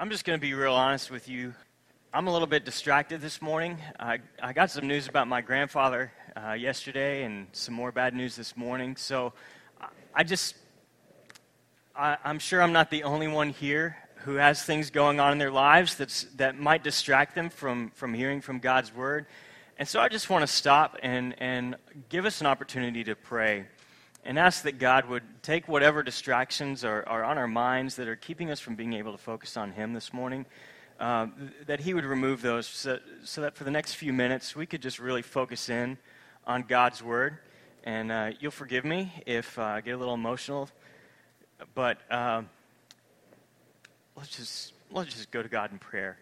I'm just going to be real honest with you. I'm a little bit distracted this morning. I, I got some news about my grandfather uh, yesterday and some more bad news this morning. So I just, I, I'm sure I'm not the only one here who has things going on in their lives that's, that might distract them from, from hearing from God's word. And so I just want to stop and, and give us an opportunity to pray and ask that God would take whatever distractions are, are on our minds that are keeping us from being able to focus on Him this morning, uh, that He would remove those so, so, that for the next few minutes we could just really focus in on God's Word. And uh, you'll forgive me if uh, I get a little emotional, but uh, let's, just, let's just go to God in prayer.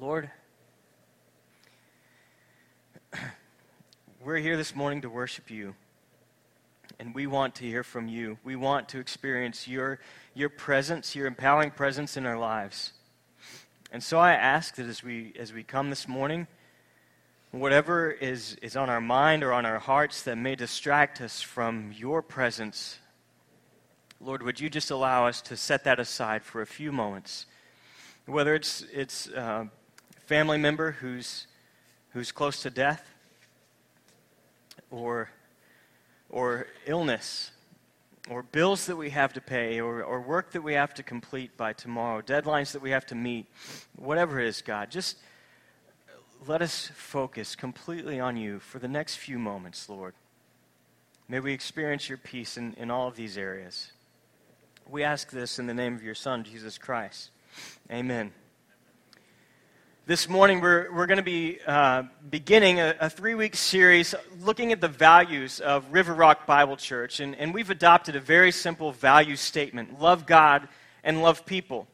Lord, we're here this morning to worship you. And we want to hear from you. We want to experience your, your presence, your empowering presence in our lives. And so I ask that as we, as we come this morning, whatever is, is on our mind or on our hearts that may distract us from your presence, Lord, would you just allow us to set that aside for a few moments? Whether it's, it's a family member who's, who's close to death, or, or illness or bills that we have to pay or, or work that we have to complete by tomorrow, deadlines that we have to meet, whatever it is, God, just let us focus completely on you for the next few moments, Lord. May we experience your peace in, in all of these areas. We ask this in the name of your Son, Jesus Christ. Amen. This morning, we're, we're going to be uh, beginning a, a three week series looking at the values of River Rock Bible Church. And, and we've adopted a very simple value statement love God and love people.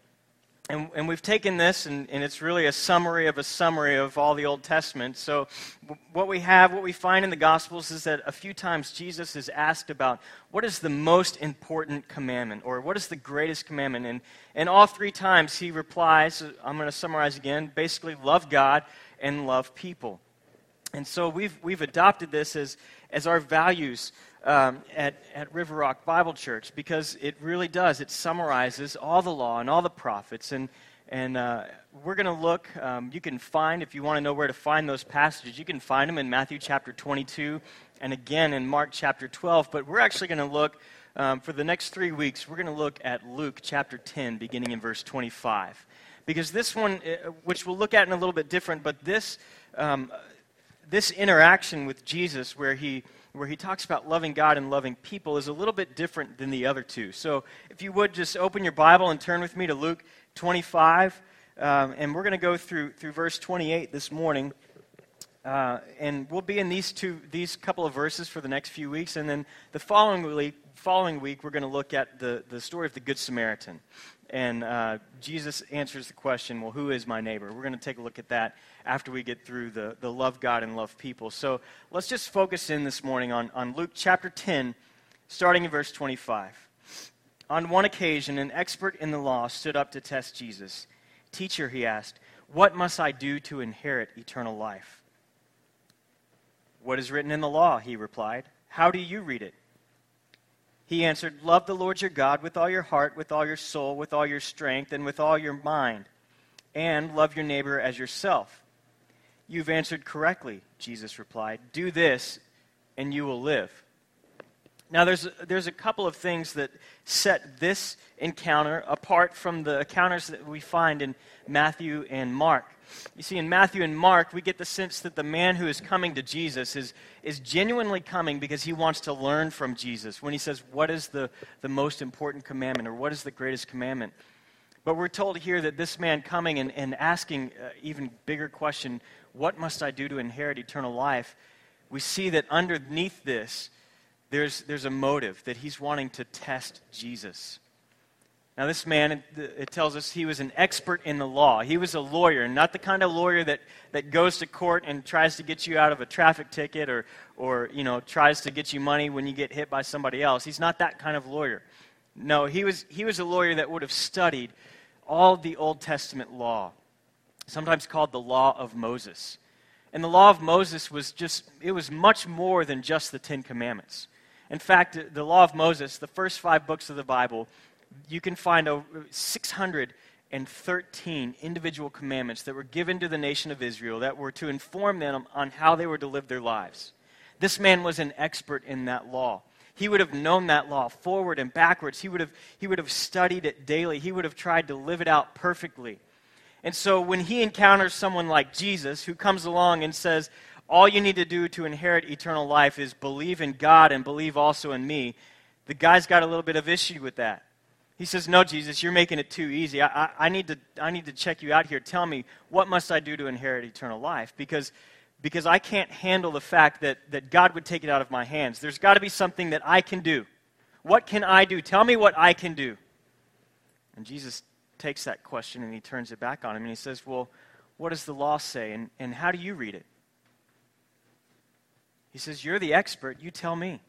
And, and we've taken this, and, and it's really a summary of a summary of all the Old Testament. So, what we have, what we find in the Gospels, is that a few times Jesus is asked about what is the most important commandment, or what is the greatest commandment. And, and all three times he replies, uh, I'm going to summarize again basically, love God and love people. And so, we've, we've adopted this as, as our values um, at, at River Rock Bible Church because it really does. It summarizes all the law and all the prophets. And, and uh, we're going to look, um, you can find, if you want to know where to find those passages, you can find them in Matthew chapter 22 and again in Mark chapter 12. But we're actually going to look, um, for the next three weeks, we're going to look at Luke chapter 10, beginning in verse 25. Because this one, uh, which we'll look at in a little bit different, but this, um, this interaction with Jesus where he where he talks about loving God and loving people, is a little bit different than the other two. So if you would just open your Bible and turn with me to Luke 25, um, and we're going to go through, through verse 28 this morning. Uh, and we'll be in these two, these couple of verses for the next few weeks, and then the following week, following week we're going to look at the, the story of the Good Samaritan. And uh, Jesus answers the question, well, who is my neighbor? We're going to take a look at that after we get through the, the love God and love people. So let's just focus in this morning on, on Luke chapter 10, starting in verse 25. On one occasion, an expert in the law stood up to test Jesus. Teacher, he asked, what must I do to inherit eternal life? What is written in the law? He replied. How do you read it? He answered, Love the Lord your God with all your heart, with all your soul, with all your strength, and with all your mind, and love your neighbor as yourself. You've answered correctly, Jesus replied. Do this, and you will live. Now, there's, there's a couple of things that set this encounter apart from the encounters that we find in Matthew and Mark. You see, in Matthew and Mark, we get the sense that the man who is coming to Jesus is, is genuinely coming because he wants to learn from Jesus. When he says, What is the, the most important commandment, or what is the greatest commandment? But we're told here that this man coming and, and asking uh, even bigger question, What must I do to inherit eternal life? We see that underneath this, there's, there's a motive that he's wanting to test Jesus. Now, this man, it tells us he was an expert in the law. He was a lawyer, not the kind of lawyer that, that goes to court and tries to get you out of a traffic ticket or, or, you know, tries to get you money when you get hit by somebody else. He's not that kind of lawyer. No, he was, he was a lawyer that would have studied all the Old Testament law, sometimes called the law of Moses. And the law of Moses was just, it was much more than just the Ten Commandments. In fact, the law of Moses, the first five books of the Bible, you can find over 613 individual commandments that were given to the nation of Israel that were to inform them on how they were to live their lives. This man was an expert in that law. He would have known that law forward and backwards. He would have, he would have studied it daily. He would have tried to live it out perfectly. And so when he encounters someone like Jesus who comes along and says, All you need to do to inherit eternal life is believe in God and believe also in me, the guy's got a little bit of issue with that. He says, No, Jesus, you're making it too easy. I, I, I, need to, I need to check you out here. Tell me, what must I do to inherit eternal life? Because because I can't handle the fact that, that God would take it out of my hands. There's got to be something that I can do. What can I do? Tell me what I can do. And Jesus takes that question and he turns it back on him and he says, Well, what does the law say? And, and how do you read it? He says, You're the expert. You tell me.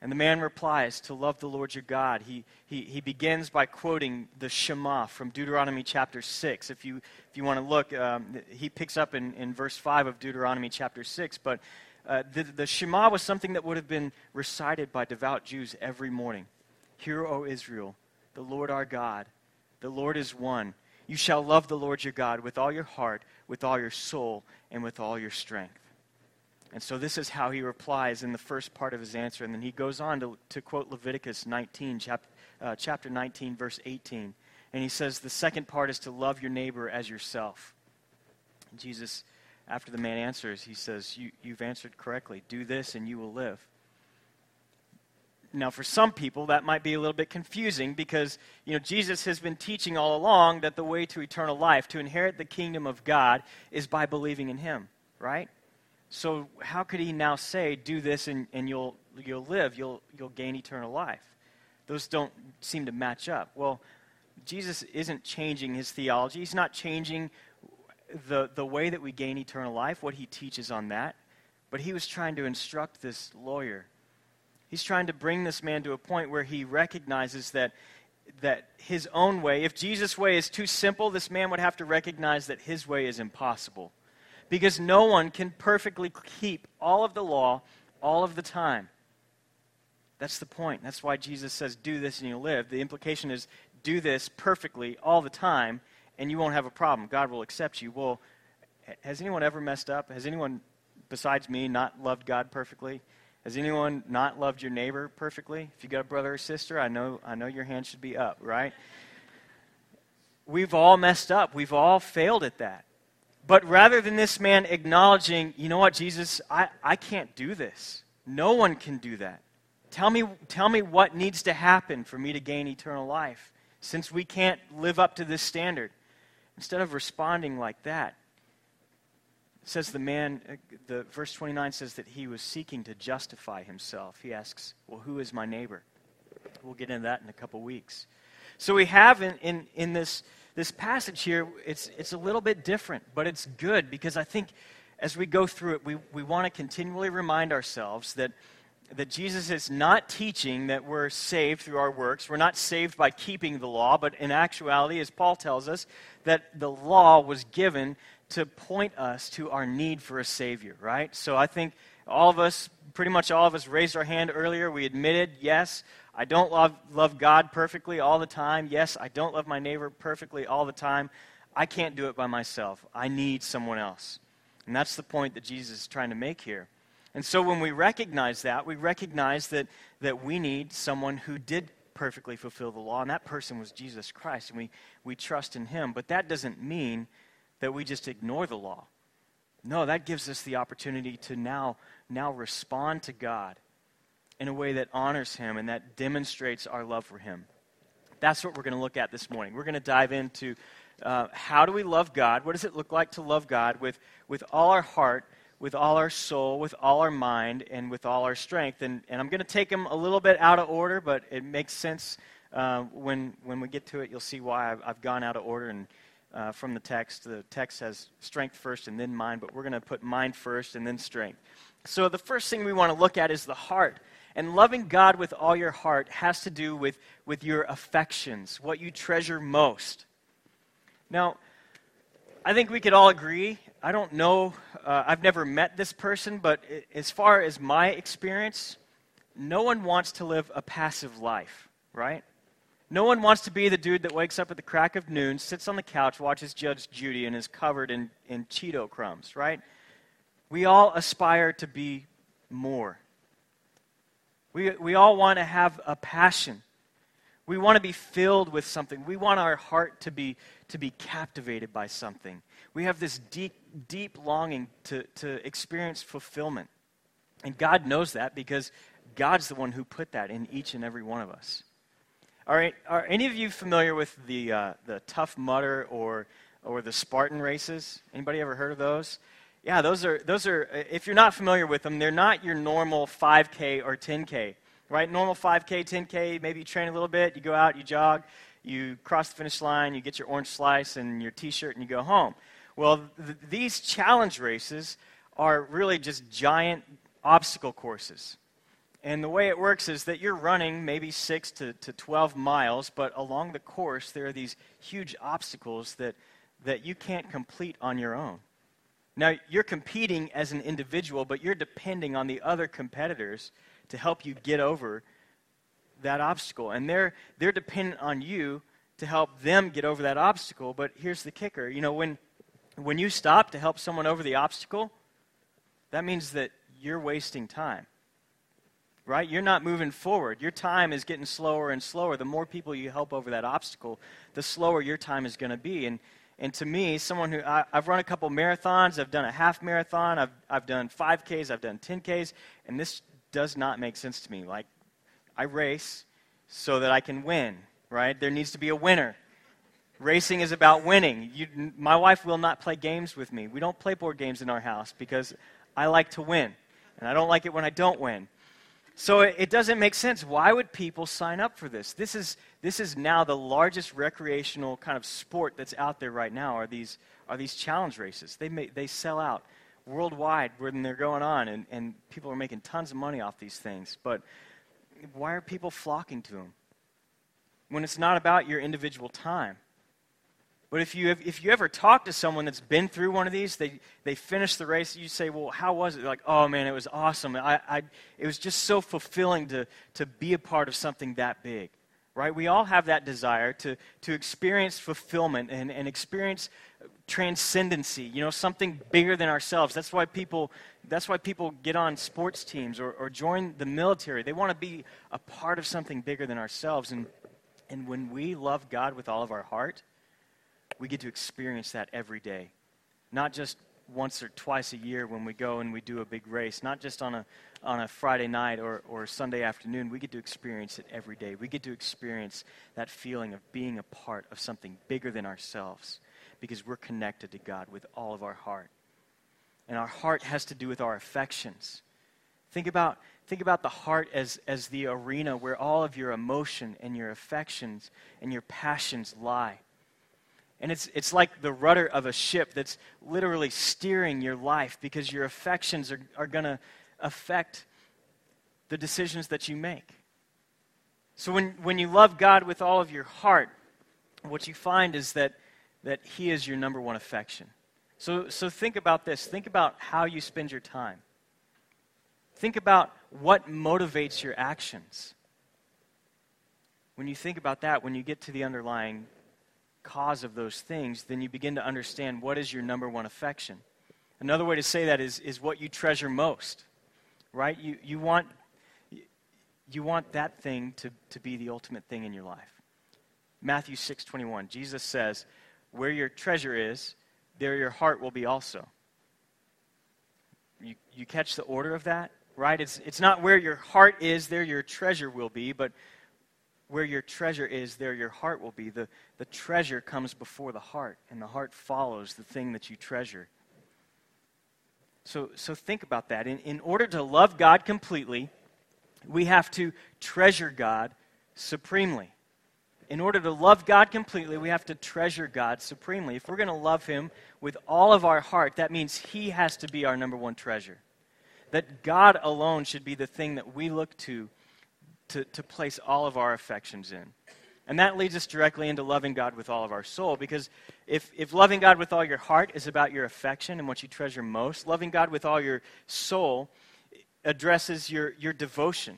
And the man replies, To love the Lord your God. He, he, he begins by quoting the Shema from Deuteronomy chapter 6. If you, if you want to look, um, he picks up in, in verse 5 of Deuteronomy chapter 6. But uh, the, the Shema was something that would have been recited by devout Jews every morning. Hear, O Israel, the Lord our God, the Lord is one. You shall love the Lord your God with all your heart, with all your soul, and with all your strength. And so this is how he replies in the first part of his answer. And then he goes on to, to quote Leviticus 19, chap, uh, chapter 19, verse 18. And he says, the second part is to love your neighbor as yourself. Jesus, after the man answers, he says, you, You've answered correctly. Do this and you will live. Now, for some people, that might be a little bit confusing because, you know, Jesus has been teaching all along that the way to eternal life, to inherit the kingdom of God, is by believing in him, right? So how could he now say, do this and, and you'll, you'll live, you'll, you'll gain eternal life? Those don't seem to match up. Well, Jesus isn't changing his theology. He's not changing the, the way that we gain eternal life, what he teaches on that. But he was trying to instruct this lawyer. He's trying to bring this man to a point where he recognizes that, that his own way, if Jesus' way is too simple, this man would have to recognize that his way is impossible because no one can perfectly keep all of the law all of the time. That's the point. That's why Jesus says, do this and you'll live. The implication is, do this perfectly all the time, and you won't have a problem. God will accept you. Well, has anyone ever messed up? Has anyone, besides me, not loved God perfectly? Has anyone not loved your neighbor perfectly? If you got a brother or sister, I know, I know your hand should be up, right? We've all messed up. We've all failed at that. But rather than this man acknowledging, you know what, Jesus, I, I can't do this. No one can do that. Tell me, tell me what needs to happen for me to gain eternal life, since we can't live up to this standard. Instead of responding like that, says the man, uh, the verse 29 says that he was seeking to justify himself. He asks, Well, who is my neighbor? We'll get into that in a couple weeks. So we have in, in, in this this passage here, it's, it's a little bit different, but it's good because I think as we go through it, we, we want to continually remind ourselves that, that Jesus is not teaching that we're saved through our works. We're not saved by keeping the law, but in actuality, as Paul tells us, that the law was given to point us to our need for a Savior, right? So I think all of us, pretty much all of us, raised our hand earlier. We admitted, yes, I don't love, love God perfectly all the time. Yes, I don't love my neighbor perfectly all the time. I can't do it by myself. I need someone else. And that's the point that Jesus is trying to make here. And so when we recognize that, we recognize that, that we need someone who did perfectly fulfill the law, and that person was Jesus Christ, and we, we trust in him. But that doesn't mean that we just ignore the law. No, that gives us the opportunity to now, now respond to God in a way that honors Him and that demonstrates our love for Him. That's what we're going to look at this morning. We're going to dive into uh, how do we love God? What does it look like to love God with, with all our heart, with all our soul, with all our mind, and with all our strength? And, and I'm going to take them a little bit out of order, but it makes sense uh, when, when we get to it. You'll see why I've, I've gone out of order. And uh, from the text, the text has strength first and then mind, but we're going to put mind first and then strength. So the first thing we want to look at is the heart. And loving God with all your heart has to do with, with your affections, what you treasure most. Now, I think we could all agree. I don't know, uh, I've never met this person, but as far as my experience, no one wants to live a passive life, right? No one wants to be the dude that wakes up at the crack of noon, sits on the couch, watches Judge Judy, and is covered in, in Cheeto crumbs, right? We all aspire to be more. We, we all want to have a passion. We want to be filled with something. We want our heart to be, to be captivated by something. We have this deep, deep longing to, to experience fulfillment. And God knows that because God's the one who put that in each and every one of us. All right, are any of you familiar with the, uh, the Tough Mudder or, or the Spartan races? Anybody ever heard of those? Yeah, those are, those are, if you're not familiar with them, they're not your normal 5K or 10K, right? Normal 5K, 10K, maybe you train a little bit, you go out, you jog, you cross the finish line, you get your orange slice and your t shirt, and you go home. Well, th- these challenge races are really just giant obstacle courses. And the way it works is that you're running maybe 6 to, to 12 miles, but along the course, there are these huge obstacles that, that you can't complete on your own. Now, you're competing as an individual, but you're depending on the other competitors to help you get over that obstacle. And they're, they're dependent on you to help them get over that obstacle. But here's the kicker you know, when, when you stop to help someone over the obstacle, that means that you're wasting time right? You're not moving forward. Your time is getting slower and slower. The more people you help over that obstacle, the slower your time is going to be. And, and to me, someone who I, have run a couple marathons, I've done a half marathon, I've, I've done 5Ks, I've done 10Ks, and this does not make sense to me. Like, I race so that I can win, right? There needs to be a winner. Racing is about winning. You, my wife will not play games with me. We don't play board games in our house because I like to win, and I don't like it when I don't win. So it, doesn't make sense. Why would people sign up for this? This is, this is now the largest recreational kind of sport that's out there right now are these, are these challenge races. They, may, they sell out worldwide when they're going on, and, and people are making tons of money off these things. But why are people flocking to them? When it's not about your individual time. But if you, if you ever talk to someone that's been through one of these, they, they finish the race, you say, Well, how was it? They're like, oh man, it was awesome. I, I, it was just so fulfilling to, to be a part of something that big. Right? We all have that desire to, to experience fulfillment and, and experience transcendency, you know, something bigger than ourselves. That's why people, that's why people get on sports teams or, or join the military. They want to be a part of something bigger than ourselves. And, and when we love God with all of our heart, we get to experience that every day. Not just once or twice a year when we go and we do a big race, not just on a, on a Friday night or, or Sunday afternoon. We get to experience it every day. We get to experience that feeling of being a part of something bigger than ourselves because we're connected to God with all of our heart. And our heart has to do with our affections. Think about, think about the heart as, as the arena where all of your emotion and your affections and your passions lie. And it's, it's like the rudder of a ship that's literally steering your life because your affections are, are going to affect the decisions that you make. So when, when you love God with all of your heart, what you find is that, that He is your number one affection. So, so think about this. Think about how you spend your time. Think about what motivates your actions. When you think about that, when you get to the underlying cause of those things, then you begin to understand what is your number one affection. Another way to say that is, is what you treasure most, right? You, you, want, you want that thing to, to be the ultimate thing in your life. Matthew 6 21, Jesus says, Where your treasure is, there your heart will be also. You, you catch the order of that, right? It's, it's not where your heart is, there your treasure will be, but where your treasure is, there your heart will be. The, the treasure comes before the heart, and the heart follows the thing that you treasure. So, so think about that. In, in order to love God completely, we have to treasure God supremely. In order to love God completely, we have to treasure God supremely. If we're going to love Him with all of our heart, that means He has to be our number one treasure. That God alone should be the thing that we look to to, to place all of our affections in. And that leads us directly into loving God with all of our soul. Because if, if loving God with all your heart is about your affection and what you treasure most, loving God with all your soul addresses your, your devotion.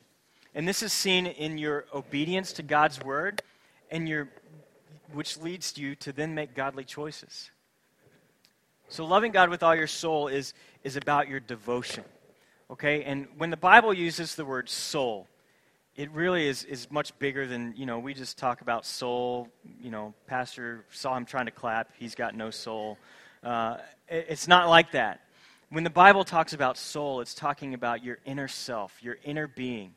And this is seen in your obedience to God's word, and your, which leads you to then make godly choices. So, loving God with all your soul is, is about your devotion. Okay? And when the Bible uses the word soul, it really is, is much bigger than, you know, we just talk about soul. You know, Pastor saw him trying to clap, he's got no soul. Uh, it, it's not like that. When the Bible talks about soul, it's talking about your inner self, your inner being,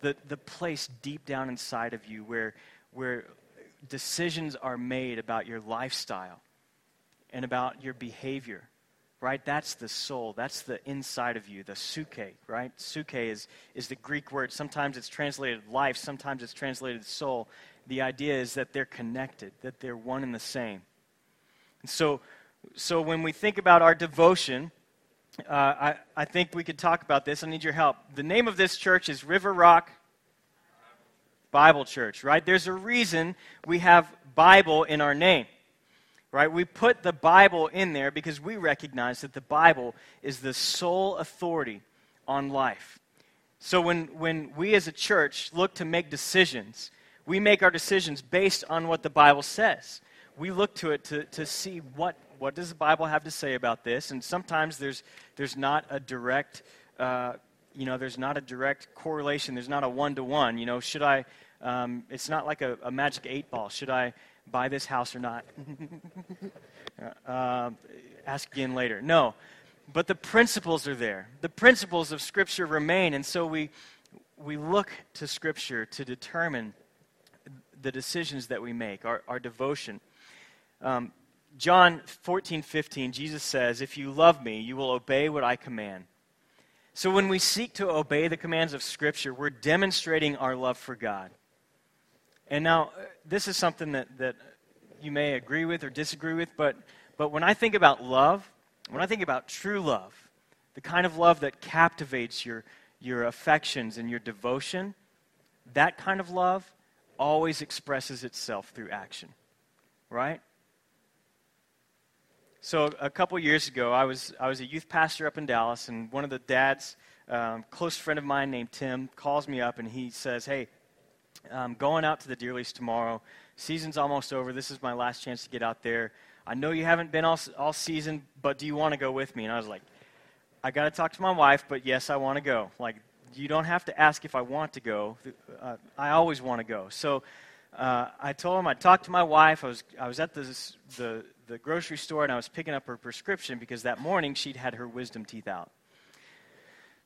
the, the place deep down inside of you where, where decisions are made about your lifestyle and about your behavior, right? That's the soul. That's the inside of you, the psuche, right? Psuche is, is the Greek word. Sometimes it's translated life, sometimes it's translated soul. The idea is that they're connected, that they're one and the same. And so, so when we think about our devotion, uh, I, I think we could talk about this. I need your help. The name of this church is River Rock Bible Church, right? There's a reason we have Bible in our name right? We put the Bible in there because we recognize that the Bible is the sole authority on life. So when, when we as a church look to make decisions, we make our decisions based on what the Bible says. We look to it to, to see what, what does the Bible have to say about this, and sometimes there's, there's not a direct, uh, you know, there's not a direct correlation. There's not a one-to-one. You know, should I, um, it's not like a, a magic eight ball. Should I buy this house or not. uh, ask again later. No. But the principles are there. The principles of Scripture remain, and so we, we look to Scripture to determine the decisions that we make, our, our devotion. Um, John 14, 15, Jesus says, If you love me, you will obey what I command. So when we seek to obey the commands of Scripture, we're demonstrating our love for God. And now, uh, this is something that, that you may agree with or disagree with, but, but when I think about love, when I think about true love, the kind of love that captivates your, your affections and your devotion, that kind of love always expresses itself through action, right? So a couple years ago, I was, I was a youth pastor up in Dallas, and one of the dads, um, close friend of mine named Tim, calls me up and he says, Hey, I'm going out to the Deer Lease tomorrow. Season's almost over. This is my last chance to get out there. I know you haven't been all, all season, but do you want to go with me? And I was like, I got to talk to my wife, but yes, I want to go. Like, you don't have to ask if I want to go. Uh, I always want to go. So uh, I told him I'd talk to my wife. I was, I was at the, the, the grocery store and I was picking up her prescription because that morning she'd had her wisdom teeth out.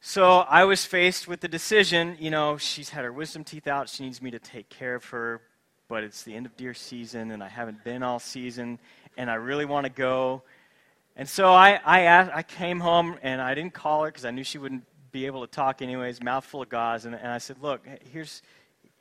So I was faced with the decision you know, she's had her wisdom teeth out. She needs me to take care of her, but it's the end of deer season, and I haven't been all season, and I really want to go. And so I, I, asked, I came home, and I didn't call her because I knew she wouldn't be able to talk anyways, mouthful of gauze. And, and I said, Look, here's,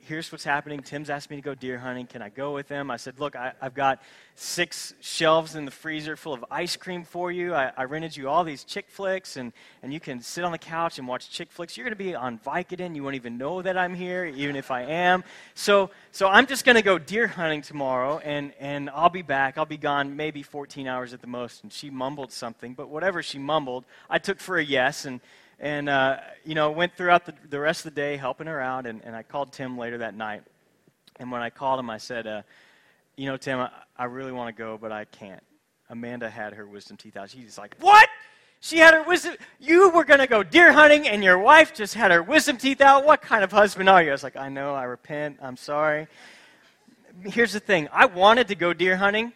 here's what's happening. Tim's asked me to go deer hunting. Can I go with him? I said, Look, I, have got six shelves in the freezer full of ice cream for you. I, I, rented you all these chick flicks, and, and you can sit on the couch and watch chick flicks. You're going to be on Vicodin. You won't even know that I'm here, even if I am. So, so I'm just going to go deer hunting tomorrow, and, and I'll be back. I'll be gone maybe 14 hours at the most. And she mumbled something, but whatever she mumbled, I took for a yes. And and uh, you know went throughout the, the rest of the day helping her out and, and i called tim later that night. And when i called him i said uh, you know tim I, I really want to go but i can't. Amanda had her wisdom teeth out. She's like what? She had her wisdom you were going to go deer hunting and your wife just had her wisdom teeth out? What kind of husband are you? I was like i know i repent i'm sorry. Here's the thing i wanted to go deer hunting.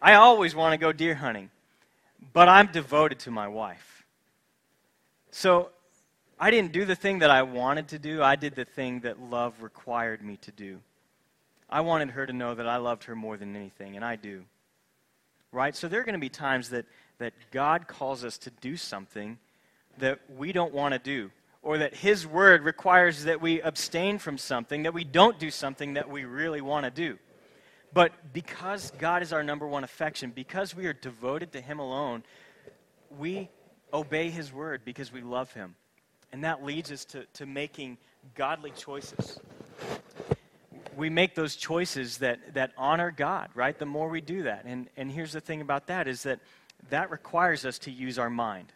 I always want to go deer hunting but i'm devoted to my wife so I didn't do the thing that I wanted to do, I did the thing that love required me to do. I wanted her to know that I loved her more than anything, and I do. Right? So there are going to be times that, that God calls us to do something that we don't want to do, or that His Word requires that we abstain from something, that we don't do something that we really want to do. But because God is our number one affection, because we are devoted to Him alone, we obey his word because we love him. And that leads us to, to making godly choices. We make those choices that, that honor God, right? The more we do that. And, and here's the thing about that is that that requires us to use our mind.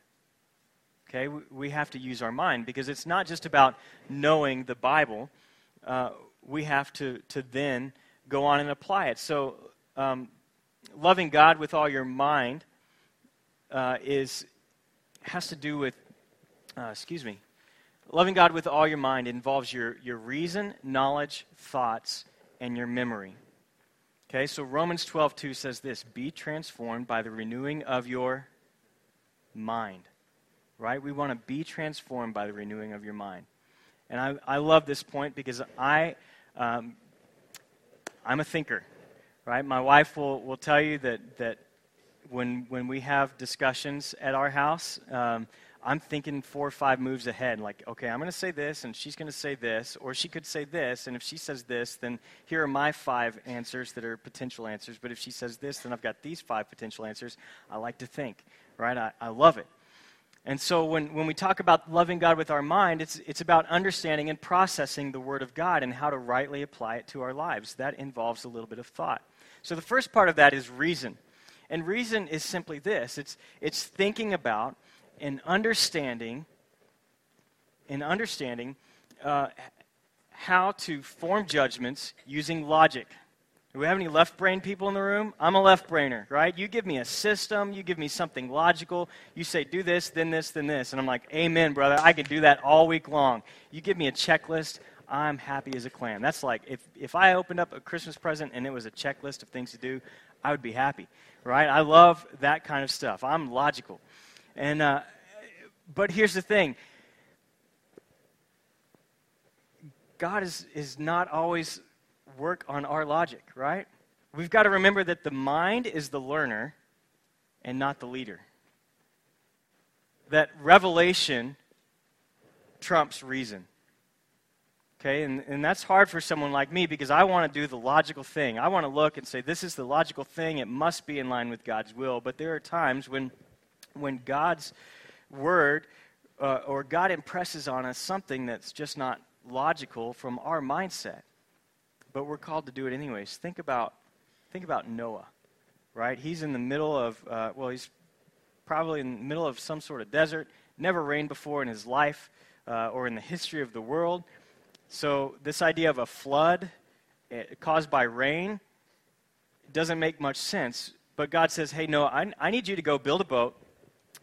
Okay, we, have to use our mind because it's not just about knowing the Bible. Uh, we have to, to then go on and apply it. So, um, loving God with all your mind uh, is has to do with, uh, excuse me, loving God with all your mind involves your, your reason, knowledge, thoughts, and your memory. Okay, so Romans 12, 2 says this Be transformed by the renewing of your mind. Right? We want to be transformed by the renewing of your mind. And I, I love this point because I, um, I'm a thinker. Right? My wife will, will tell you that, that when, when we have discussions at our house, um, I'm thinking four or five moves ahead. Like, okay, I'm going to say this, and she's going to say this, or she could say this, and if she says this, then here are my five answers that are potential answers. But if she says this, then I've got these five potential answers. I like to think, right? I, I love it. And so when, when we talk about loving God with our mind, it's, it's about understanding and processing the Word of God and how to rightly apply it to our lives. That involves a little bit of thought. So the first part of that is reason. And reason is simply this it's, it's thinking about and understanding and understanding uh, how to form judgments using logic. Do we have any left brain people in the room? I'm a left brainer, right? You give me a system, you give me something logical, you say, do this, then this, then this. And I'm like, Amen, brother. I can do that all week long. You give me a checklist, I'm happy as a clam. That's like if, if I opened up a Christmas present and it was a checklist of things to do, I would be happy, right? I love that kind of stuff. I'm logical. And, uh, but here's the thing God is, is not always work on our logic, right? We've got to remember that the mind is the learner and not the leader. That revelation trumps reason. Okay, and, and that's hard for someone like me because I want to do the logical thing. I want to look and say, this is the logical thing. It must be in line with God's will. But there are times when, when God's word uh, or God impresses on us something that's just not logical from our mindset. But we're called to do it anyways. Think about, think about Noah, right? He's in the middle of, uh, well, he's probably in the middle of some sort of desert, never rained before in his life uh, or in the history of the world. So, this idea of a flood eh, caused by rain doesn't make much sense. But God says, hey, no, I, I need you to go build a boat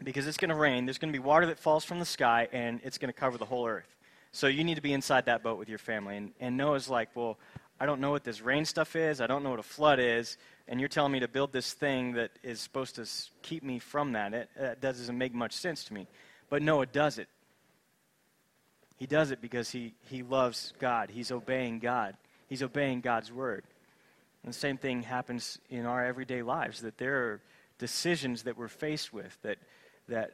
because it's going to rain. There's going to be water that falls from the sky, and it's going to cover the whole earth. So, you need to be inside that boat with your family. And, and Noah's like, well, I don't know what this rain stuff is. I don't know what a flood is. And you're telling me to build this thing that is supposed to keep me from that. It, that doesn't make much sense to me. But Noah does it. He does it because he, he loves God. He's obeying God. He's obeying God's word. And the same thing happens in our everyday lives that there are decisions that we're faced with that, that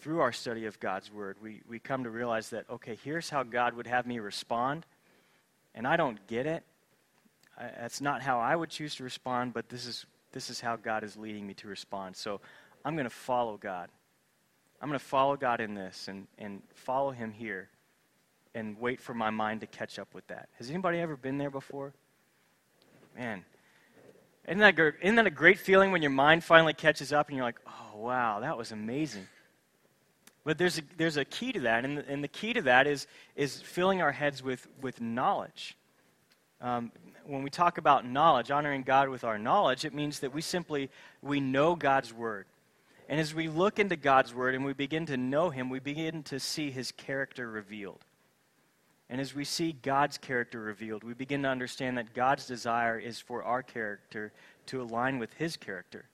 through our study of God's word, we, we come to realize that, okay, here's how God would have me respond, and I don't get it. I, that's not how I would choose to respond, but this is, this is how God is leading me to respond. So I'm going to follow God. I'm going to follow God in this and, and follow Him here and wait for my mind to catch up with that. Has anybody ever been there before? Man, isn't that, isn't that a great feeling when your mind finally catches up and you're like, oh, wow, that was amazing? But there's a, there's a key to that, and the, and the key to that is, is filling our heads with, with knowledge. Um, when we talk about knowledge, honoring God with our knowledge, it means that we simply we know God's word. And as we look into God's word and we begin to know him, we begin to see his character revealed. And as we see God's character revealed, we begin to understand that God's desire is for our character to align with His character.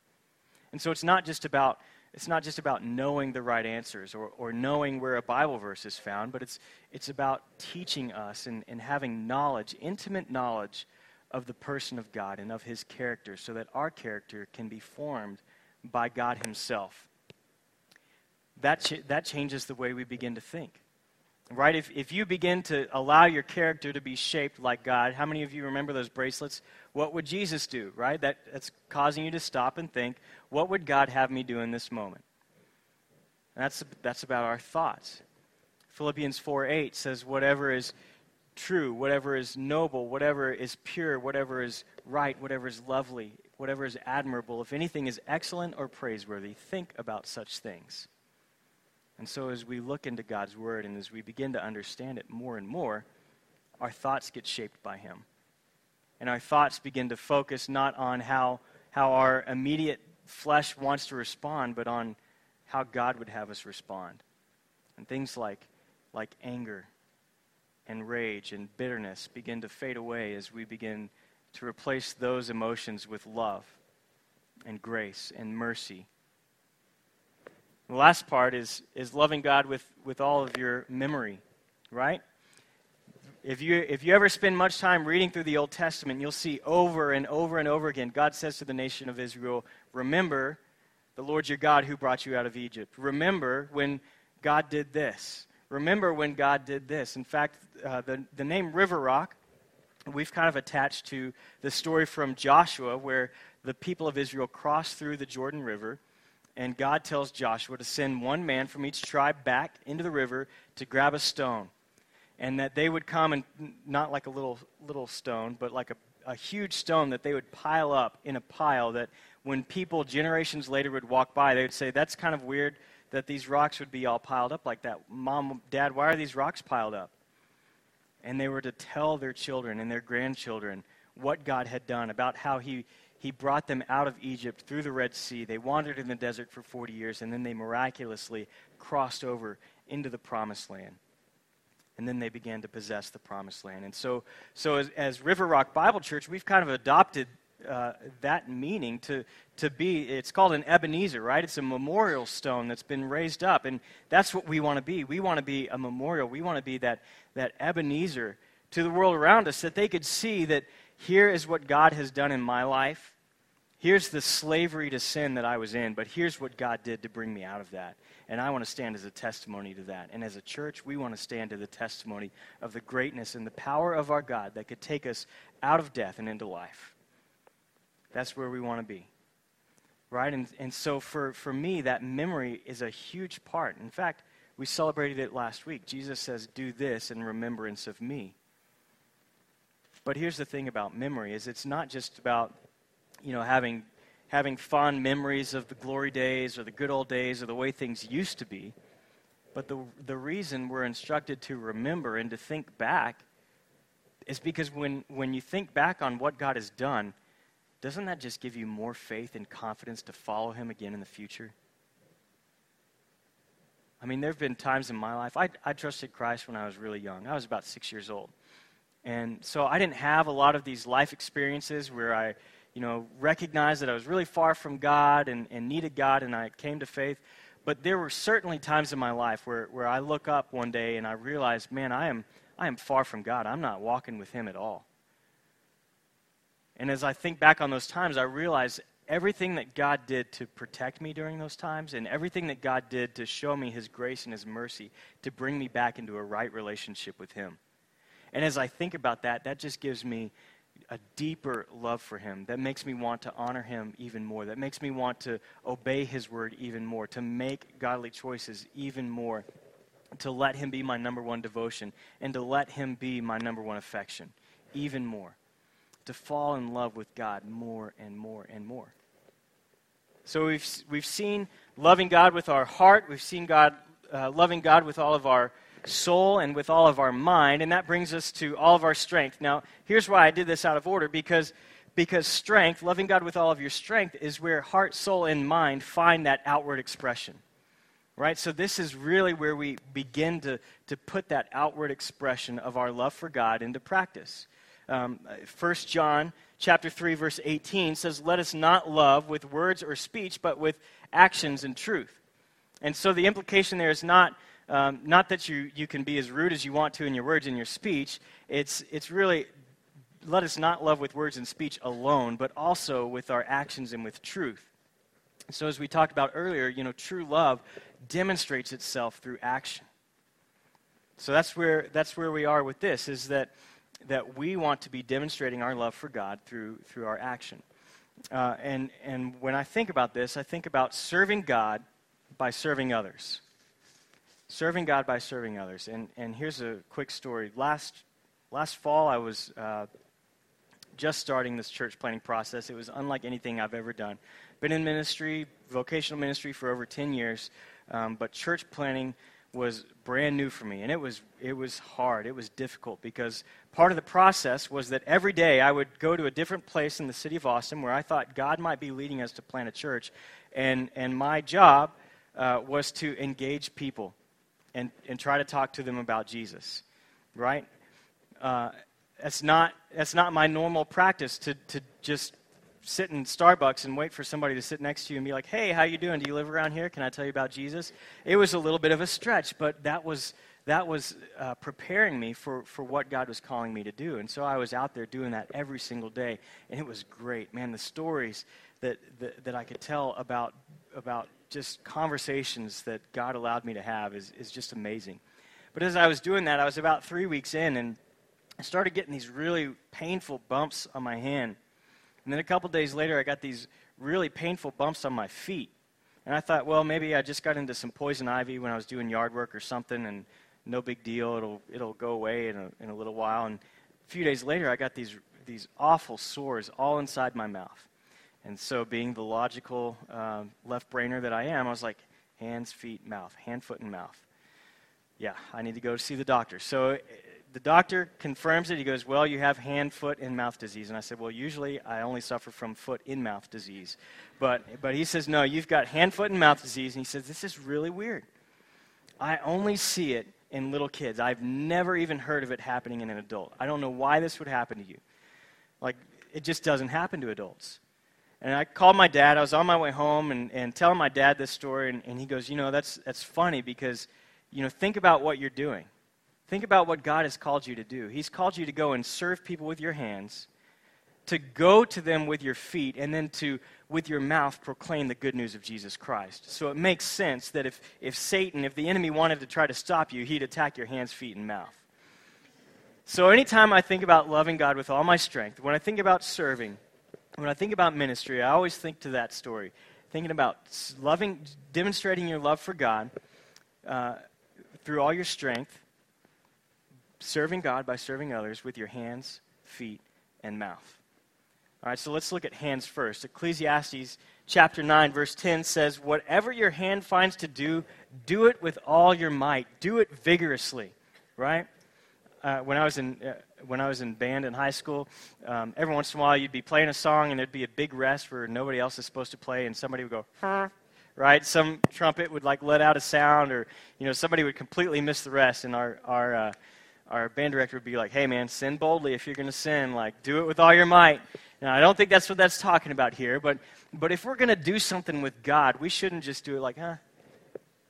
And so it's not just about, it's not just about knowing the right answers or, or knowing where a Bible verse is found, but it's, it's about teaching us and, and having knowledge, intimate knowledge of the person of God and of His character so that our character can be formed by God Himself. That, ch- that changes the way we begin to think. Right? If, if you begin to allow your character to be shaped like God, how many of you remember those bracelets? What would Jesus do? Right? That, that's causing you to stop and think, what would God have me do in this moment? That's, that's about our thoughts. Philippians 4 8 says, whatever is true, whatever is noble, whatever is pure, whatever is right, whatever is lovely, whatever is admirable, if anything is excellent or praiseworthy, think about such things. And so, as we look into God's Word and as we begin to understand it more and more, our thoughts get shaped by Him. And our thoughts begin to focus not on how, how our immediate flesh wants to respond, but on how God would have us respond. And things like, like anger and rage and bitterness begin to fade away as we begin to replace those emotions with love and grace and mercy. The last part is, is loving God with, with all of your memory, right? If you, if you ever spend much time reading through the Old Testament, you'll see over and over and over again God says to the nation of Israel, Remember the Lord your God who brought you out of Egypt. Remember when God did this. Remember when God did this. In fact, uh, the, the name River Rock, we've kind of attached to the story from Joshua where the people of Israel crossed through the Jordan River and God tells Joshua to send one man from each tribe back into the river to grab a stone. And that they would come and not like a little little stone, but like a, a huge stone that they would pile up in a pile that when people generations later would walk by, they would say, That's kind of weird that these rocks would be all piled up like that. Mom, Dad, why are these rocks piled up? And they were to tell their children and their grandchildren what God had done, about how He he brought them out of Egypt through the Red Sea. They wandered in the desert for 40 years, and then they miraculously crossed over into the promised land. And then they began to possess the promised land. And so, so as, as River Rock Bible Church, we've kind of adopted uh, that meaning to, to be, it's called an Ebenezer, right? It's a memorial stone that's been raised up. And that's what we want to be. We want to be a memorial. We want to be that, that Ebenezer to the world around us that they could see that here is what God has done in my life. Here's the slavery to sin that I was in, but here's what God did to bring me out of that. And I want to stand as a testimony to that. And as a church, we want to stand to the testimony of the greatness and the power of our God that could take us out of death and into life. That's where we want to be. Right? And, and so for, for me, that memory is a huge part. In fact, we celebrated it last week. Jesus says, Do this in remembrance of me. But here's the thing about memory is it's not just about, you know, having having fond memories of the glory days or the good old days or the way things used to be. But the, the reason we're instructed to remember and to think back is because when, when you think back on what God has done, doesn't that just give you more faith and confidence to follow Him again in the future? I mean, there have been times in my life, I, I trusted Christ when I was really young. I was about six years old. And so I didn't have a lot of these life experiences where I, you know, recognized that I was really far from God and, and needed God and I came to faith. But there were certainly times in my life where, where I look up one day and I realize, man, I am, I am far from God. I'm not walking with Him at all. And as I think back on those times, I realize everything that God did to protect me during those times and everything that God did to show me His grace and His mercy to bring me back into a right relationship with Him. And as I think about that, that just gives me a deeper love for him. That makes me want to honor him even more, that makes me want to obey his word even more, to make godly choices even more, to let him be my number one devotion, and to let him be my number one affection even more, to fall in love with God more and more and more. So we've, we've seen loving God with our heart, we've seen God, uh, loving God with all of our soul and with all of our mind, and that brings us to all of our strength. Now, here's why I did this out of order because, because strength, loving God with all of your strength, is where heart, soul, and mind find that outward expression. Right? So, this is really where we begin to, to put that outward expression of our love for God into practice. Um, 1 John chapter 3 verse 18 says let us not love with words or speech but with actions and truth and so the implication there is not um, not that you, you can be as rude as you want to in your words and your speech. It's, it's really, let us not love with words and speech alone, but also with our actions and with truth. So, as we talked about earlier, you know, true love demonstrates itself through action. So that's where, that's where we are with this, is that, that we want to be demonstrating our love for God through, through our action. Uh, and, and when I think about this, I think about serving God by serving others. Serving God by serving others. And, and here's a quick story. Last, last fall, I was uh, just starting this church planting process. It was unlike anything I've ever done. Been in ministry, vocational ministry, for over 10 years. Um, but church planting was brand new for me, and it was, it was hard. It was difficult because part of the process was that every day I would go to a different place in the city of Austin where I thought God might be leading us to plant a church, and, and my job uh, was to engage people and, and try to talk to them about Jesus, right? Uh, that's, not, that's not my normal practice to, to just sit in Starbucks and wait for somebody to sit next to you and be like, "Hey, how you doing? Do you live around here? Can I tell you about Jesus?" It was a little bit of a stretch, but that was that was uh, preparing me for, for what God was calling me to do. And so I was out there doing that every single day, and it was great, man. The stories that that, that I could tell about about just conversations that God allowed me to have is is just amazing. But as I was doing that, I was about three weeks in, and I started getting these really painful bumps on my hand and then a couple days later, I got these really painful bumps on my feet. And I thought, well, maybe I just got into some poison ivy when I was doing yard work or something, and no big deal. It'll, it'll go away in a, in a little while. And a few days later, I got these, these awful sores all inside my mouth. And so, being the logical uh, left brainer that I am, I was like, hands, feet, mouth, hand, foot, and mouth. Yeah, I need to go see the doctor. So, the doctor confirms it. He goes, Well, you have hand, foot, and mouth disease. And I said, Well, usually I only suffer from foot in mouth disease. But, but he says, No, you've got hand, foot, and mouth disease. And he says, This is really weird. I only see it in little kids. I've never even heard of it happening in an adult. I don't know why this would happen to you. Like, it just doesn't happen to adults. And I called my dad. I was on my way home and, and telling my dad this story. And, and he goes, You know, that's, that's funny because, you know, think about what you're doing Think about what God has called you to do. He's called you to go and serve people with your hands, to go to them with your feet, and then to, with your mouth, proclaim the good news of Jesus Christ. So it makes sense that if, if Satan, if the enemy wanted to try to stop you, he'd attack your hands, feet, and mouth. So anytime I think about loving God with all my strength, when I think about serving, when I think about ministry, I always think to that story. Thinking about loving, demonstrating your love for God uh, through all your strength serving God by serving others with your hands, feet, and mouth. All right, so let's look at hands first. Ecclesiastes chapter 9, verse 10 says, Whatever your hand finds to do, do it with all your might. Do it vigorously, right? Uh, when, I was in, uh, when I was in band in high school, um, every once in a while you'd be playing a song and there'd be a big rest where nobody else is supposed to play, and somebody would go, huh, right? Some trumpet would like let out a sound, or you know somebody would completely miss the rest, and our our uh, our band director would be like, hey, man, sin boldly if you're going to sin. Like, do it with all your might. Now, I don't think that's what that's talking about here, but, but if we're going to do something with God, we shouldn't just do it like, huh?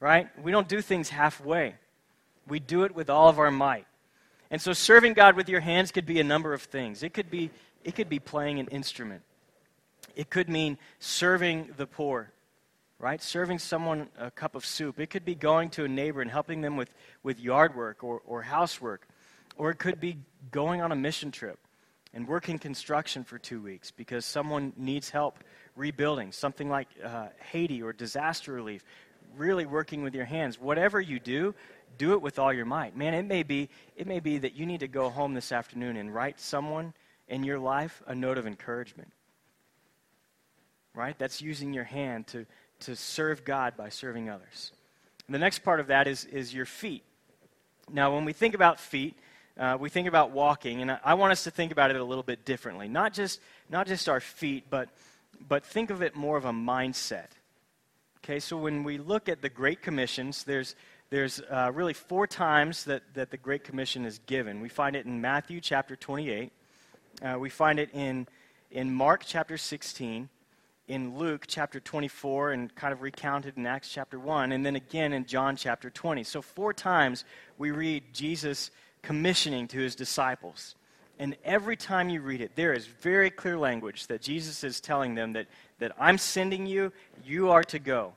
Right? We don't do things halfway. We do it with all of our might. And so serving God with your hands could be a number of things. It could be, it could be playing an instrument. It could mean serving the poor, right? Serving someone a cup of soup. It could be going to a neighbor and helping them with, with yard work or, or housework. Or it could be going on a mission trip and working construction for two weeks because someone needs help rebuilding, something like uh, Haiti or disaster relief. Really working with your hands. Whatever you do, do it with all your might. Man, it may be, it may be that you need to go home this afternoon and write someone in your life a note of encouragement. Right? That's using your hand to, to serve God by serving others. And the next part of that is, is your feet. Now, when we think about feet, uh, we think about walking, and I, I want us to think about it a little bit differently. Not just, not just our feet, but, but think of it more of a mindset. Okay, so when we look at the Great Commissions, there's, there's uh, really four times that, that the Great Commission is given. We find it in Matthew chapter 28, uh, we find it in, in Mark chapter 16, in Luke chapter 24 and kind of recounted in Acts chapter 1, and then again in John chapter 20. So, four times we read Jesus commissioning to his disciples. And every time you read it, there is very clear language that Jesus is telling them that, that I'm sending you, you are to go.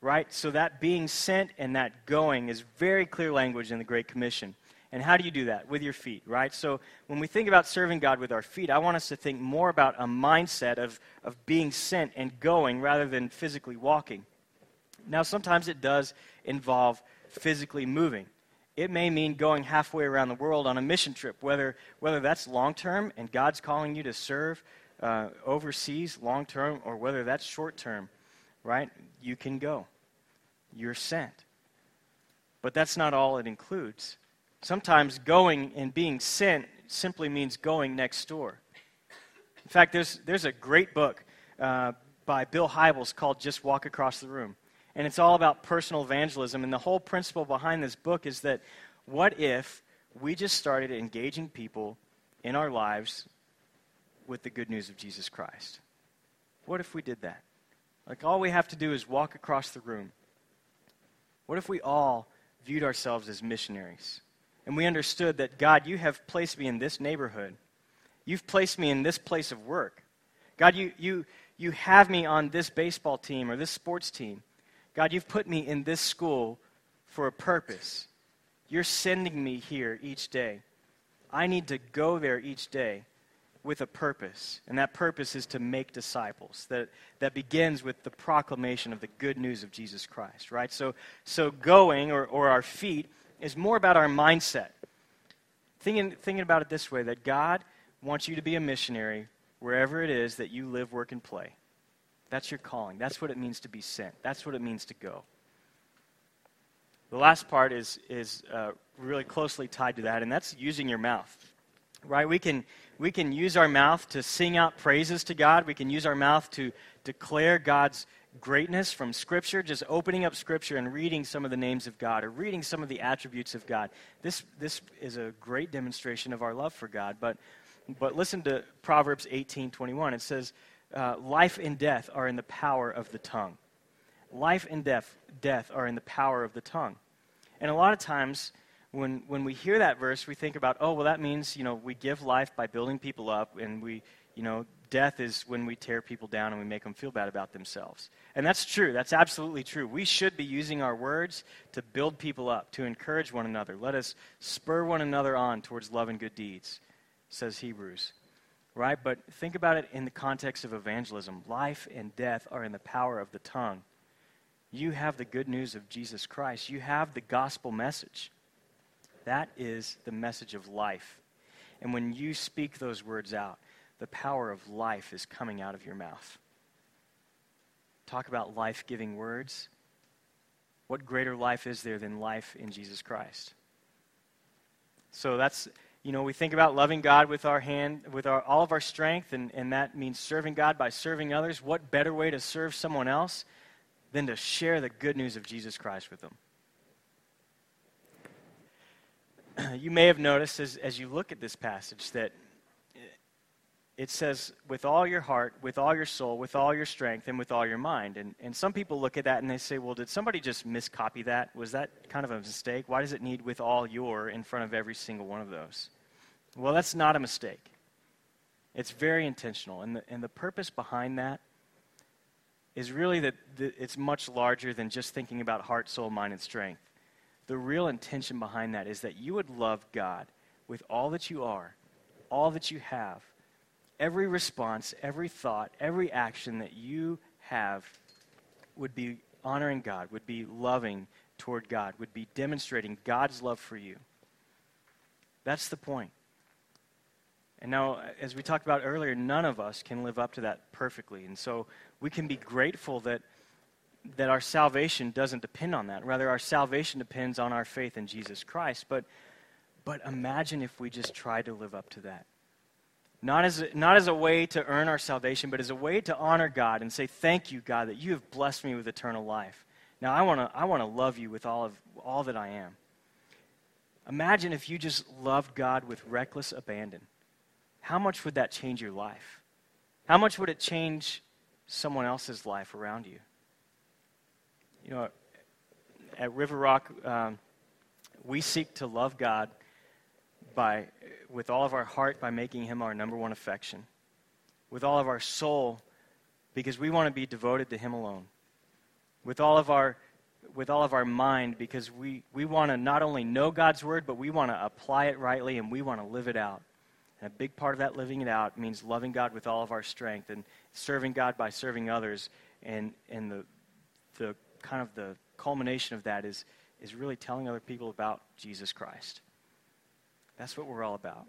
Right? So, that being sent and that going is very clear language in the Great Commission. And how do you do that? With your feet, right? So when we think about serving God with our feet, I want us to think more about a mindset of, of being sent and going rather than physically walking. Now, sometimes it does involve physically moving. It may mean going halfway around the world on a mission trip, whether, whether that's long term and God's calling you to serve uh, overseas long term or whether that's short term, right? You can go. you're sent. But that's not all it includes. Sometimes going and being sent simply means going next door. In fact, there's, there's a great book uh, by Bill Hybels called Just Walk Across the Room. And it's all about personal evangelism. And the whole principle behind this book is that what if we just started engaging people in our lives with the good news of Jesus Christ? What if we did that? Like, all we have to do is walk across the room. What if we all viewed ourselves as missionaries? And we understood that, God, you have placed me in this neighborhood. You've placed me in this place of work. God, you, you, you have me on this baseball team or this sports team. God, you've put me in this school for a purpose. You're sending me here each day. I need to go there each day with a purpose, and that purpose is to make disciples. That, that begins with the proclamation of the good news of Jesus Christ, right? So, so going, or, or our feet, is more about our mindset. Thinking, thinking about it this way that God wants you to be a missionary wherever it is that you live, work, and play. That's your calling. That's what it means to be sent. That's what it means to go. The last part is, is uh, really closely tied to that, and that's using your mouth. Right? We can, we can use our mouth to sing out praises to God. We can use our mouth to declare God's greatness from Scripture, just opening up Scripture and reading some of the names of God or reading some of the attributes of God. This, this is a great demonstration of our love for God. But, but listen to Proverbs 18 21. It says, uh, Life and death are in the power of the tongue. Life and death, death are in the power of the tongue. And a lot of times, when, when we hear that verse, we think about, oh, well, that means, you know, we give life by building people up, and we, you know, death is when we tear people down and we make them feel bad about themselves. And that's true. That's absolutely true. We should be using our words to build people up, to encourage one another. Let us spur one another on towards love and good deeds, says Hebrews. Right? But think about it in the context of evangelism. Life and death are in the power of the tongue. You have the good news of Jesus Christ, you have the gospel message. That is the message of life. And when you speak those words out, the power of life is coming out of your mouth. Talk about life giving words. What greater life is there than life in Jesus Christ? So that's, you know, we think about loving God with our hand, with our, all of our strength, and, and that means serving God by serving others. What better way to serve someone else than to share the good news of Jesus Christ with them? You may have noticed as, as you look at this passage that it says, with all your heart, with all your soul, with all your strength, and with all your mind. And, and some people look at that and they say, well, did somebody just miscopy that? Was that kind of a mistake? Why does it need with all your in front of every single one of those? Well, that's not a mistake. It's very intentional. And the, and the purpose behind that is really that the, it's much larger than just thinking about heart, soul, mind, and strength. The real intention behind that is that you would love God with all that you are, all that you have every response, every thought, every action that you have would be honoring God, would be loving toward God, would be demonstrating God's love for you. That's the point. And now, as we talked about earlier, none of us can live up to that perfectly. And so we can be grateful that, that our salvation doesn't depend on that. Rather, our salvation depends on our faith in Jesus Christ. But, but imagine if we just tried to live up to that. Not as, a, not as a way to earn our salvation, but as a way to honor God and say, Thank you, God, that you have blessed me with eternal life. Now, I want to I wanna love you with all, of, all that I am. Imagine if you just loved God with reckless abandon. How much would that change your life? How much would it change someone else's life around you? You know, at River Rock, um, we seek to love God by, with all of our heart by making him our number one affection, with all of our soul because we want to be devoted to him alone, with all of our with all of our mind because we, we want to not only know God's word, but we want to apply it rightly and we want to live it out. And a big part of that living it out means loving God with all of our strength and serving God by serving others. And, and the, the kind of the culmination of that is, is really telling other people about Jesus Christ. That's what we're all about.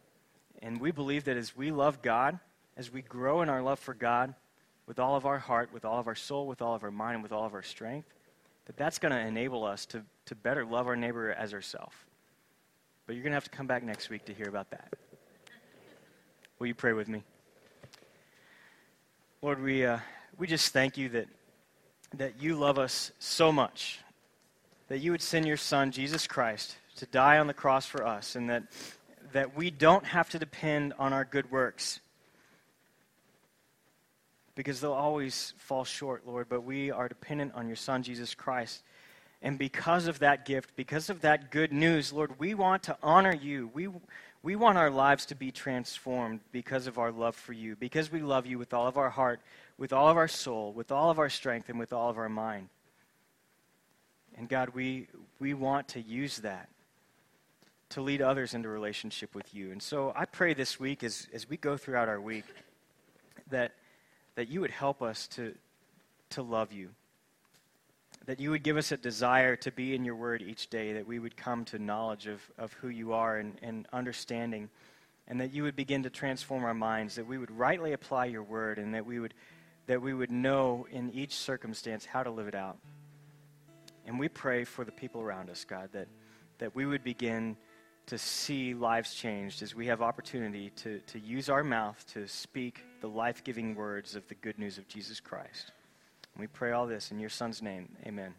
And we believe that as we love God, as we grow in our love for God with all of our heart, with all of our soul, with all of our mind, and with all of our strength, that that's going to enable us to, to better love our neighbor as ourselves. But you're going to have to come back next week to hear about that. Will you pray with me? Lord, we, uh, we just thank you that, that you love us so much, that you would send your Son, Jesus Christ, to die on the cross for us, and that, that we don't have to depend on our good works because they'll always fall short, Lord, but we are dependent on your Son, Jesus Christ. And because of that gift, because of that good news, Lord, we want to honor you. We, we want our lives to be transformed because of our love for you, because we love you with all of our heart, with all of our soul, with all of our strength, and with all of our mind. And God, we, we want to use that to lead others into relationship with you. And so I pray this week, as, as we go throughout our week, that that you would help us to, to love you. That you would give us a desire to be in your word each day, that we would come to knowledge of, of who you are and, and understanding, and that you would begin to transform our minds, that we would rightly apply your word, and that we would, that we would know in each circumstance how to live it out. And we pray for the people around us, God, that, that we would begin to see lives changed as we have opportunity to, to use our mouth to speak the life giving words of the good news of Jesus Christ. And we pray all this in your Son's name. Amen.